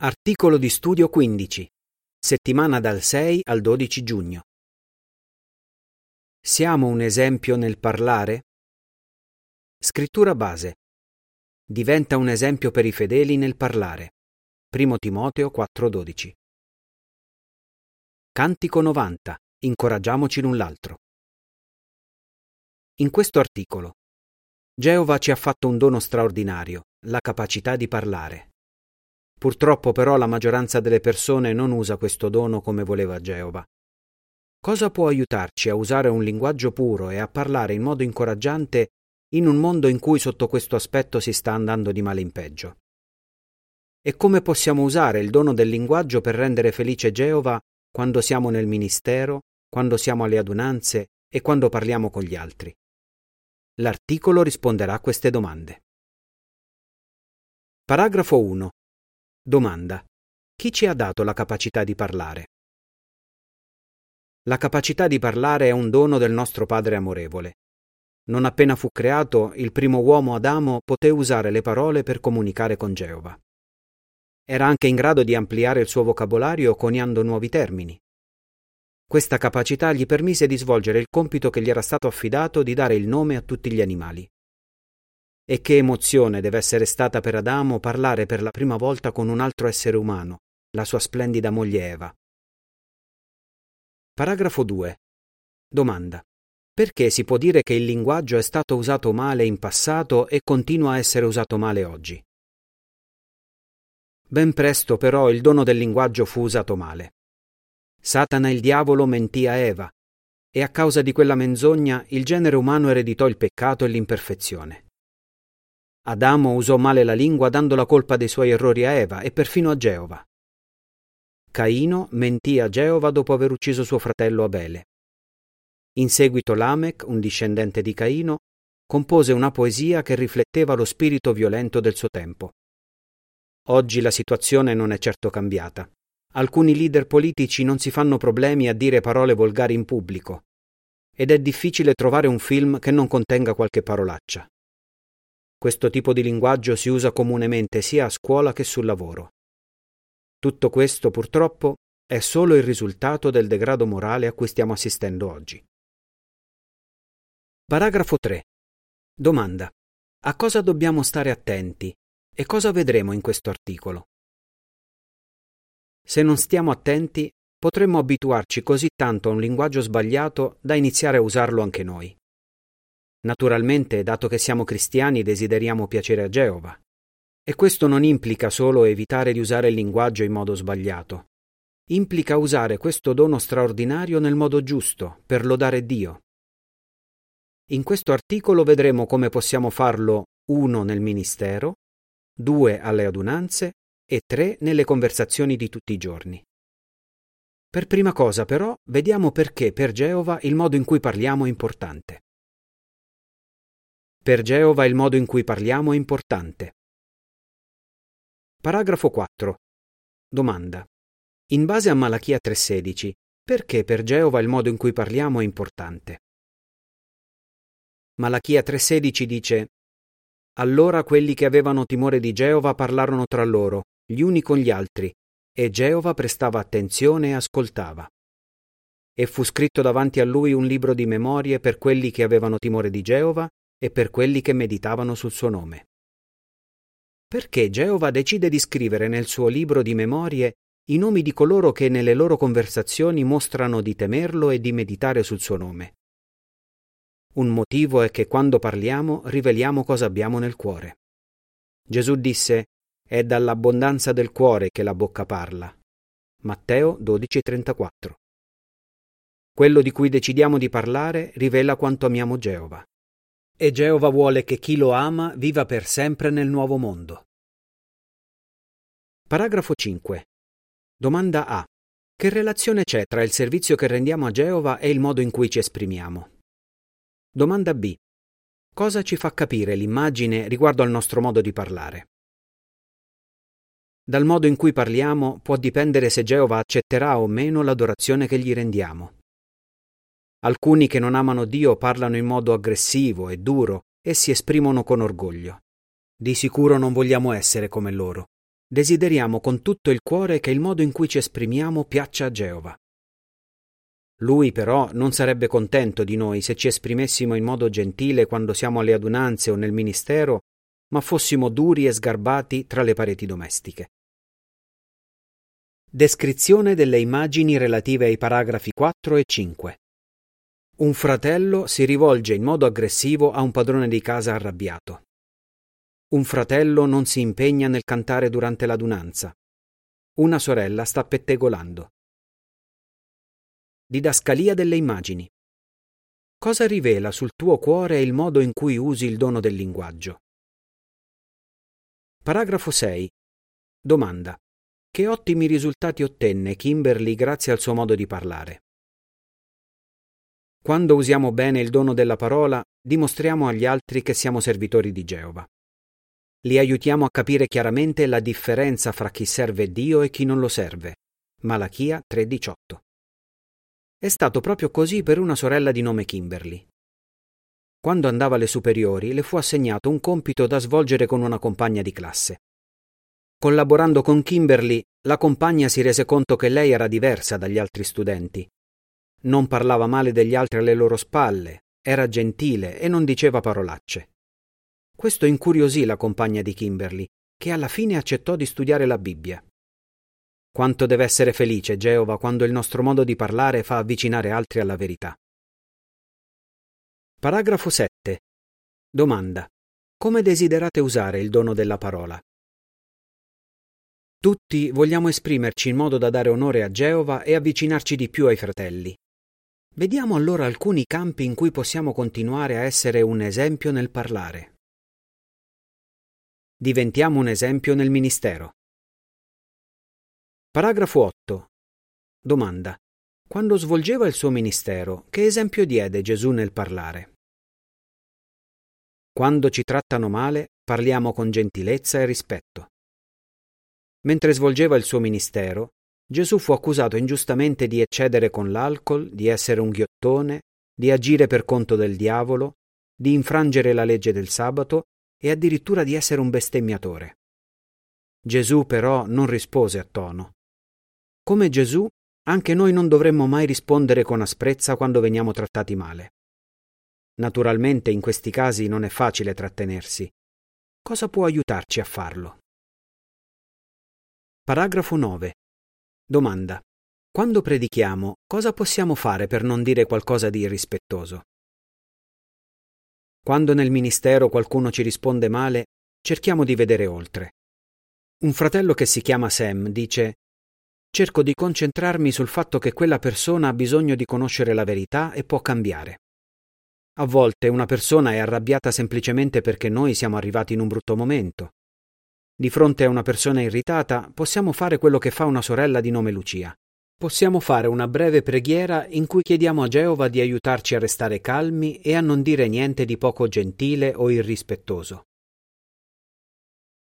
Articolo di studio 15. Settimana dal 6 al 12 giugno. Siamo un esempio nel parlare? Scrittura base. Diventa un esempio per i fedeli nel parlare. 1 Timoteo 4:12. Cantico 90. Incoraggiamoci l'un l'altro. In questo articolo, Geova ci ha fatto un dono straordinario, la capacità di parlare. Purtroppo però la maggioranza delle persone non usa questo dono come voleva Geova. Cosa può aiutarci a usare un linguaggio puro e a parlare in modo incoraggiante in un mondo in cui sotto questo aspetto si sta andando di male in peggio? E come possiamo usare il dono del linguaggio per rendere felice Geova quando siamo nel ministero, quando siamo alle adunanze e quando parliamo con gli altri? L'articolo risponderà a queste domande. Paragrafo 1. Domanda. Chi ci ha dato la capacità di parlare? La capacità di parlare è un dono del nostro Padre amorevole. Non appena fu creato, il primo uomo Adamo poté usare le parole per comunicare con Geova. Era anche in grado di ampliare il suo vocabolario coniando nuovi termini. Questa capacità gli permise di svolgere il compito che gli era stato affidato di dare il nome a tutti gli animali. E che emozione deve essere stata per Adamo parlare per la prima volta con un altro essere umano, la sua splendida moglie Eva. Paragrafo 2. Domanda. Perché si può dire che il linguaggio è stato usato male in passato e continua a essere usato male oggi? Ben presto però il dono del linguaggio fu usato male. Satana il diavolo mentì a Eva, e a causa di quella menzogna il genere umano ereditò il peccato e l'imperfezione. Adamo usò male la lingua dando la colpa dei suoi errori a Eva e perfino a Geova. Caino mentì a Geova dopo aver ucciso suo fratello Abele. In seguito Lamech, un discendente di Caino, compose una poesia che rifletteva lo spirito violento del suo tempo. Oggi la situazione non è certo cambiata. Alcuni leader politici non si fanno problemi a dire parole volgari in pubblico, ed è difficile trovare un film che non contenga qualche parolaccia. Questo tipo di linguaggio si usa comunemente sia a scuola che sul lavoro. Tutto questo, purtroppo, è solo il risultato del degrado morale a cui stiamo assistendo oggi. Paragrafo 3. Domanda. A cosa dobbiamo stare attenti e cosa vedremo in questo articolo? Se non stiamo attenti, potremmo abituarci così tanto a un linguaggio sbagliato da iniziare a usarlo anche noi. Naturalmente, dato che siamo cristiani, desideriamo piacere a Geova. E questo non implica solo evitare di usare il linguaggio in modo sbagliato. Implica usare questo dono straordinario nel modo giusto, per lodare Dio. In questo articolo vedremo come possiamo farlo uno nel ministero, due alle adunanze e tre nelle conversazioni di tutti i giorni. Per prima cosa, però, vediamo perché per Geova il modo in cui parliamo è importante. Per Geova il modo in cui parliamo è importante. Paragrafo 4. Domanda. In base a Malachia 3:16, perché per Geova il modo in cui parliamo è importante? Malachia 3:16 dice Allora quelli che avevano timore di Geova parlarono tra loro, gli uni con gli altri, e Geova prestava attenzione e ascoltava. E fu scritto davanti a lui un libro di memorie per quelli che avevano timore di Geova e per quelli che meditavano sul suo nome. Perché Geova decide di scrivere nel suo libro di memorie i nomi di coloro che nelle loro conversazioni mostrano di temerlo e di meditare sul suo nome. Un motivo è che quando parliamo riveliamo cosa abbiamo nel cuore. Gesù disse È dall'abbondanza del cuore che la bocca parla. Matteo 12:34. Quello di cui decidiamo di parlare rivela quanto amiamo Geova e Geova vuole che chi lo ama viva per sempre nel nuovo mondo. Paragrafo 5. Domanda A. Che relazione c'è tra il servizio che rendiamo a Geova e il modo in cui ci esprimiamo? Domanda B. Cosa ci fa capire l'immagine riguardo al nostro modo di parlare? Dal modo in cui parliamo può dipendere se Geova accetterà o meno l'adorazione che gli rendiamo. Alcuni che non amano Dio parlano in modo aggressivo e duro e si esprimono con orgoglio. Di sicuro non vogliamo essere come loro. desideriamo con tutto il cuore che il modo in cui ci esprimiamo piaccia a Geova. Lui però non sarebbe contento di noi se ci esprimessimo in modo gentile quando siamo alle adunanze o nel ministero, ma fossimo duri e sgarbati tra le pareti domestiche. Descrizione delle immagini relative ai paragrafi 4 e 5. Un fratello si rivolge in modo aggressivo a un padrone di casa arrabbiato. Un fratello non si impegna nel cantare durante l'adunanza. Una sorella sta pettegolando. Didascalia delle immagini. Cosa rivela sul tuo cuore il modo in cui usi il dono del linguaggio? Paragrafo 6. Domanda. Che ottimi risultati ottenne Kimberly grazie al suo modo di parlare. Quando usiamo bene il dono della parola, dimostriamo agli altri che siamo servitori di Geova. Li aiutiamo a capire chiaramente la differenza fra chi serve Dio e chi non lo serve. Malachia 3:18. È stato proprio così per una sorella di nome Kimberly. Quando andava alle superiori le fu assegnato un compito da svolgere con una compagna di classe. Collaborando con Kimberly, la compagna si rese conto che lei era diversa dagli altri studenti. Non parlava male degli altri alle loro spalle, era gentile e non diceva parolacce. Questo incuriosì la compagna di Kimberly, che alla fine accettò di studiare la Bibbia. Quanto deve essere felice Geova quando il nostro modo di parlare fa avvicinare altri alla verità. Paragrafo 7. Domanda. Come desiderate usare il dono della parola? Tutti vogliamo esprimerci in modo da dare onore a Geova e avvicinarci di più ai fratelli. Vediamo allora alcuni campi in cui possiamo continuare a essere un esempio nel parlare. Diventiamo un esempio nel ministero. Paragrafo 8. Domanda. Quando svolgeva il suo ministero, che esempio diede Gesù nel parlare? Quando ci trattano male, parliamo con gentilezza e rispetto. Mentre svolgeva il suo ministero, Gesù fu accusato ingiustamente di eccedere con l'alcol, di essere un ghiottone, di agire per conto del diavolo, di infrangere la legge del sabato e addirittura di essere un bestemmiatore. Gesù però non rispose a tono. Come Gesù, anche noi non dovremmo mai rispondere con asprezza quando veniamo trattati male. Naturalmente in questi casi non è facile trattenersi. Cosa può aiutarci a farlo? Paragrafo 9. Domanda. Quando predichiamo, cosa possiamo fare per non dire qualcosa di irrispettoso? Quando nel ministero qualcuno ci risponde male, cerchiamo di vedere oltre. Un fratello che si chiama Sam dice Cerco di concentrarmi sul fatto che quella persona ha bisogno di conoscere la verità e può cambiare. A volte una persona è arrabbiata semplicemente perché noi siamo arrivati in un brutto momento. Di fronte a una persona irritata possiamo fare quello che fa una sorella di nome Lucia. Possiamo fare una breve preghiera in cui chiediamo a Geova di aiutarci a restare calmi e a non dire niente di poco gentile o irrispettoso.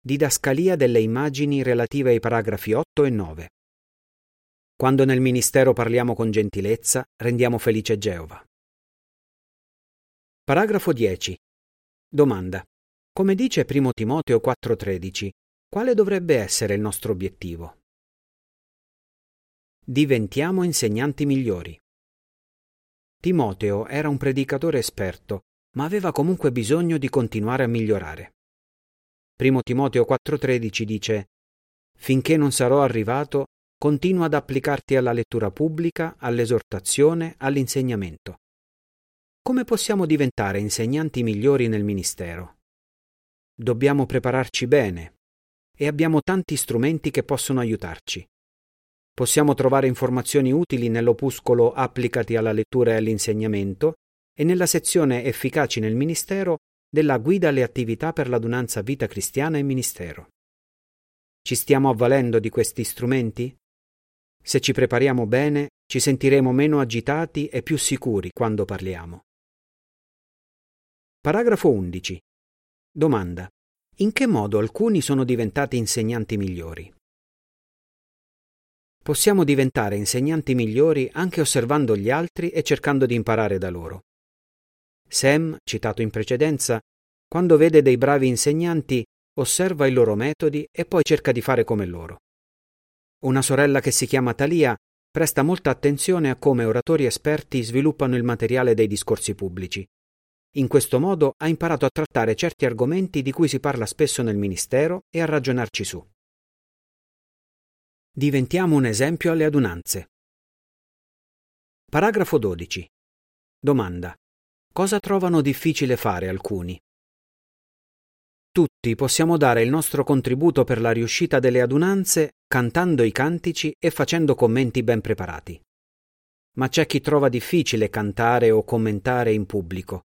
Didascalia delle immagini relative ai paragrafi 8 e 9. Quando nel ministero parliamo con gentilezza, rendiamo felice Geova. Paragrafo 10. Domanda. Come dice 1 Timoteo 4:13, quale dovrebbe essere il nostro obiettivo? Diventiamo insegnanti migliori. Timoteo era un predicatore esperto, ma aveva comunque bisogno di continuare a migliorare. 1 Timoteo 4:13 dice Finché non sarò arrivato, continua ad applicarti alla lettura pubblica, all'esortazione, all'insegnamento. Come possiamo diventare insegnanti migliori nel ministero? Dobbiamo prepararci bene e abbiamo tanti strumenti che possono aiutarci. Possiamo trovare informazioni utili nell'opuscolo Applicati alla lettura e all'insegnamento e nella sezione Efficaci nel ministero della Guida alle attività per l'adunanza vita cristiana e ministero. Ci stiamo avvalendo di questi strumenti? Se ci prepariamo bene, ci sentiremo meno agitati e più sicuri quando parliamo. Paragrafo 11. Domanda. In che modo alcuni sono diventati insegnanti migliori? Possiamo diventare insegnanti migliori anche osservando gli altri e cercando di imparare da loro. Sam, citato in precedenza, quando vede dei bravi insegnanti, osserva i loro metodi e poi cerca di fare come loro. Una sorella che si chiama Talia presta molta attenzione a come oratori esperti sviluppano il materiale dei discorsi pubblici. In questo modo ha imparato a trattare certi argomenti di cui si parla spesso nel ministero e a ragionarci su. Diventiamo un esempio alle adunanze. Paragrafo 12. Domanda. Cosa trovano difficile fare alcuni? Tutti possiamo dare il nostro contributo per la riuscita delle adunanze cantando i cantici e facendo commenti ben preparati. Ma c'è chi trova difficile cantare o commentare in pubblico.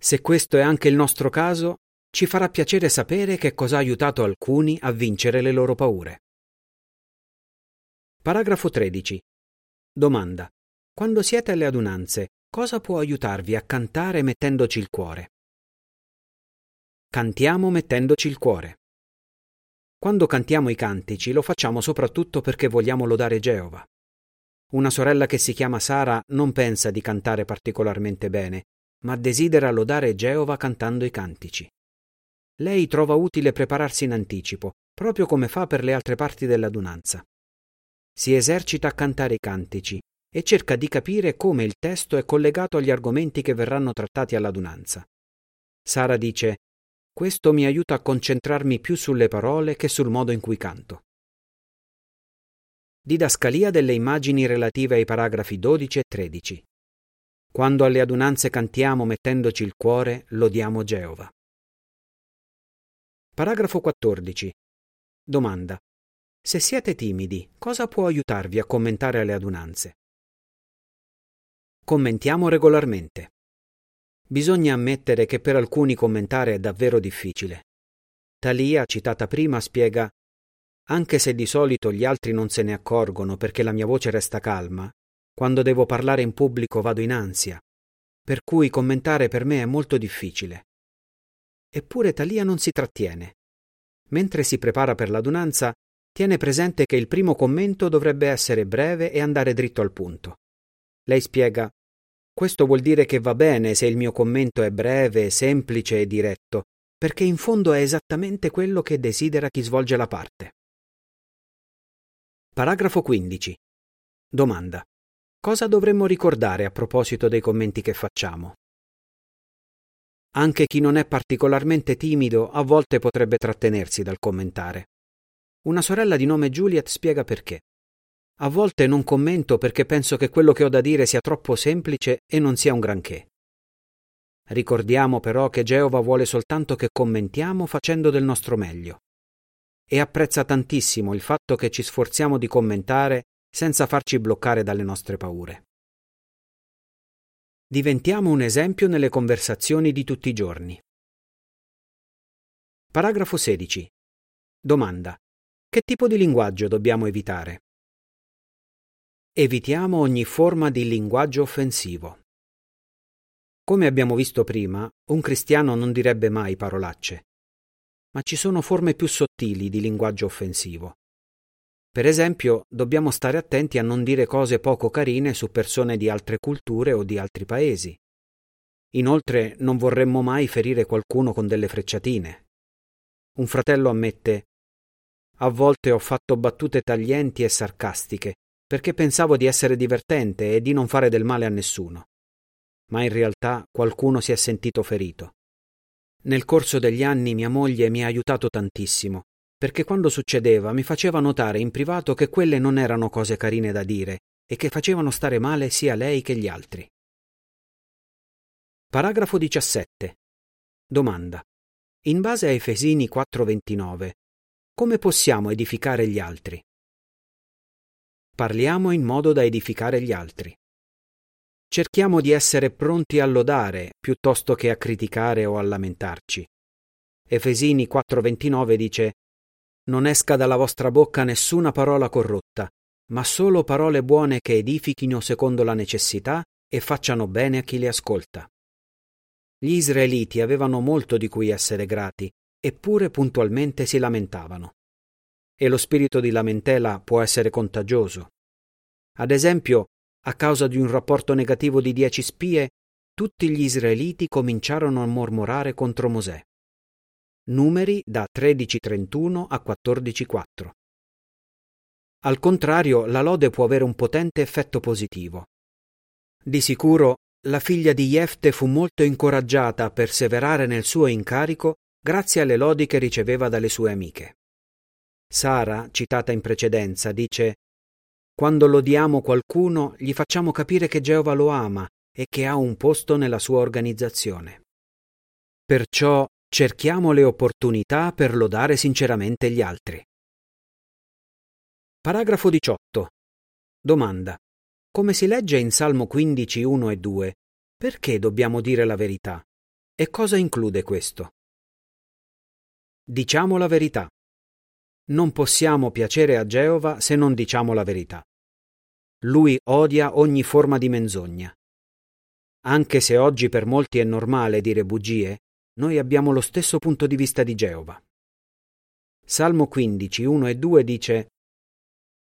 Se questo è anche il nostro caso, ci farà piacere sapere che cosa ha aiutato alcuni a vincere le loro paure. Paragrafo 13. Domanda. Quando siete alle adunanze, cosa può aiutarvi a cantare mettendoci il cuore? Cantiamo mettendoci il cuore. Quando cantiamo i cantici lo facciamo soprattutto perché vogliamo lodare Geova. Una sorella che si chiama Sara non pensa di cantare particolarmente bene, ma desidera lodare Geova cantando i cantici. Lei trova utile prepararsi in anticipo, proprio come fa per le altre parti dell'adunanza. Si esercita a cantare i cantici e cerca di capire come il testo è collegato agli argomenti che verranno trattati all'adunanza. Sara dice questo mi aiuta a concentrarmi più sulle parole che sul modo in cui canto. Didascalia delle immagini relative ai paragrafi 12 e 13. Quando alle adunanze cantiamo mettendoci il cuore, lodiamo Geova. Paragrafo 14. Domanda. Se siete timidi, cosa può aiutarvi a commentare alle adunanze? Commentiamo regolarmente. Bisogna ammettere che per alcuni commentare è davvero difficile. Talia, citata prima, spiega anche se di solito gli altri non se ne accorgono perché la mia voce resta calma, quando devo parlare in pubblico vado in ansia, per cui commentare per me è molto difficile. Eppure Talia non si trattiene. Mentre si prepara per l'adunanza, tiene presente che il primo commento dovrebbe essere breve e andare dritto al punto. Lei spiega questo vuol dire che va bene se il mio commento è breve, semplice e diretto, perché in fondo è esattamente quello che desidera chi svolge la parte. Paragrafo 15. Domanda. Cosa dovremmo ricordare a proposito dei commenti che facciamo? Anche chi non è particolarmente timido a volte potrebbe trattenersi dal commentare. Una sorella di nome Juliet spiega perché. A volte non commento perché penso che quello che ho da dire sia troppo semplice e non sia un granché. Ricordiamo però che Geova vuole soltanto che commentiamo facendo del nostro meglio. E apprezza tantissimo il fatto che ci sforziamo di commentare senza farci bloccare dalle nostre paure. Diventiamo un esempio nelle conversazioni di tutti i giorni. Paragrafo 16. Domanda. Che tipo di linguaggio dobbiamo evitare? Evitiamo ogni forma di linguaggio offensivo. Come abbiamo visto prima, un cristiano non direbbe mai parolacce, ma ci sono forme più sottili di linguaggio offensivo. Per esempio, dobbiamo stare attenti a non dire cose poco carine su persone di altre culture o di altri paesi. Inoltre, non vorremmo mai ferire qualcuno con delle frecciatine. Un fratello ammette A volte ho fatto battute taglienti e sarcastiche perché pensavo di essere divertente e di non fare del male a nessuno. Ma in realtà qualcuno si è sentito ferito. Nel corso degli anni mia moglie mi ha aiutato tantissimo, perché quando succedeva mi faceva notare in privato che quelle non erano cose carine da dire e che facevano stare male sia lei che gli altri. Paragrafo 17. Domanda. In base a Efesini 4:29, come possiamo edificare gli altri? Parliamo in modo da edificare gli altri. Cerchiamo di essere pronti a lodare piuttosto che a criticare o a lamentarci. Efesini 4:29 dice Non esca dalla vostra bocca nessuna parola corrotta, ma solo parole buone che edifichino secondo la necessità e facciano bene a chi le ascolta. Gli israeliti avevano molto di cui essere grati, eppure puntualmente si lamentavano e lo spirito di lamentela può essere contagioso. Ad esempio, a causa di un rapporto negativo di dieci spie, tutti gli israeliti cominciarono a mormorare contro Mosè. Numeri da 13.31 a 14.4. Al contrario, la lode può avere un potente effetto positivo. Di sicuro, la figlia di Jefte fu molto incoraggiata a perseverare nel suo incarico grazie alle lodi che riceveva dalle sue amiche. Sara, citata in precedenza, dice Quando lodiamo qualcuno, gli facciamo capire che Geova lo ama e che ha un posto nella sua organizzazione. Perciò cerchiamo le opportunità per lodare sinceramente gli altri. Paragrafo 18. Domanda. Come si legge in Salmo 15, 1 e 2, perché dobbiamo dire la verità? E cosa include questo? Diciamo la verità. Non possiamo piacere a Geova se non diciamo la verità. Lui odia ogni forma di menzogna. Anche se oggi per molti è normale dire bugie, noi abbiamo lo stesso punto di vista di Geova. Salmo 15, 1 e 2 dice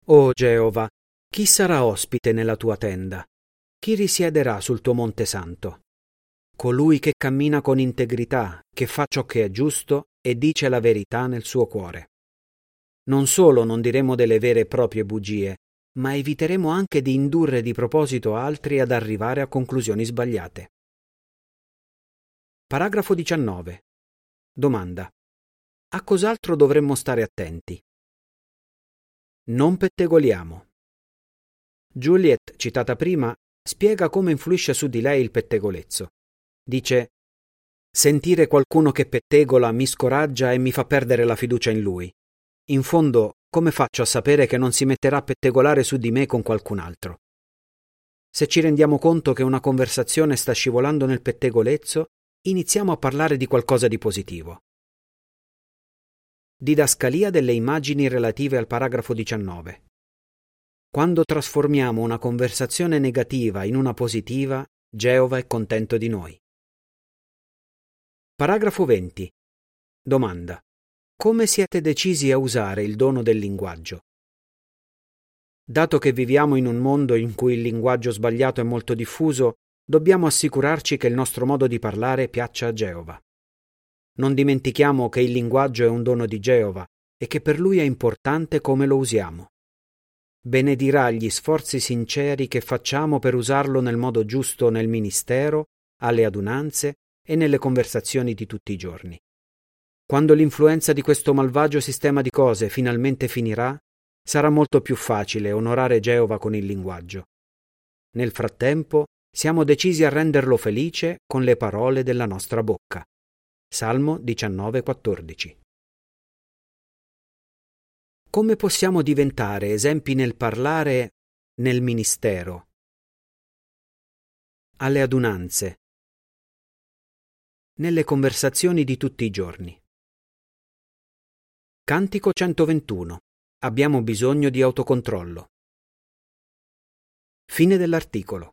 o Geova, chi sarà ospite nella tua tenda? Chi risiederà sul tuo monte santo? Colui che cammina con integrità, che fa ciò che è giusto e dice la verità nel suo cuore. Non solo non diremo delle vere e proprie bugie, ma eviteremo anche di indurre di proposito altri ad arrivare a conclusioni sbagliate. Paragrafo 19. Domanda. A cos'altro dovremmo stare attenti? Non pettegoliamo. Juliet, citata prima, spiega come influisce su di lei il pettegolezzo. Dice Sentire qualcuno che pettegola mi scoraggia e mi fa perdere la fiducia in lui. In fondo, come faccio a sapere che non si metterà a pettegolare su di me con qualcun altro? Se ci rendiamo conto che una conversazione sta scivolando nel pettegolezzo, iniziamo a parlare di qualcosa di positivo. Didascalia delle immagini relative al paragrafo 19. Quando trasformiamo una conversazione negativa in una positiva, Geova è contento di noi. Paragrafo 20. Domanda. Come siete decisi a usare il dono del linguaggio? Dato che viviamo in un mondo in cui il linguaggio sbagliato è molto diffuso, dobbiamo assicurarci che il nostro modo di parlare piaccia a Geova. Non dimentichiamo che il linguaggio è un dono di Geova e che per lui è importante come lo usiamo. Benedirà gli sforzi sinceri che facciamo per usarlo nel modo giusto nel ministero, alle adunanze e nelle conversazioni di tutti i giorni. Quando l'influenza di questo malvagio sistema di cose finalmente finirà, sarà molto più facile onorare Geova con il linguaggio. Nel frattempo, siamo decisi a renderlo felice con le parole della nostra bocca. Salmo 19:14. Come possiamo diventare esempi nel parlare nel ministero? Alle adunanze. Nelle conversazioni di tutti i giorni. Cantico 121. Abbiamo bisogno di autocontrollo. Fine dell'articolo.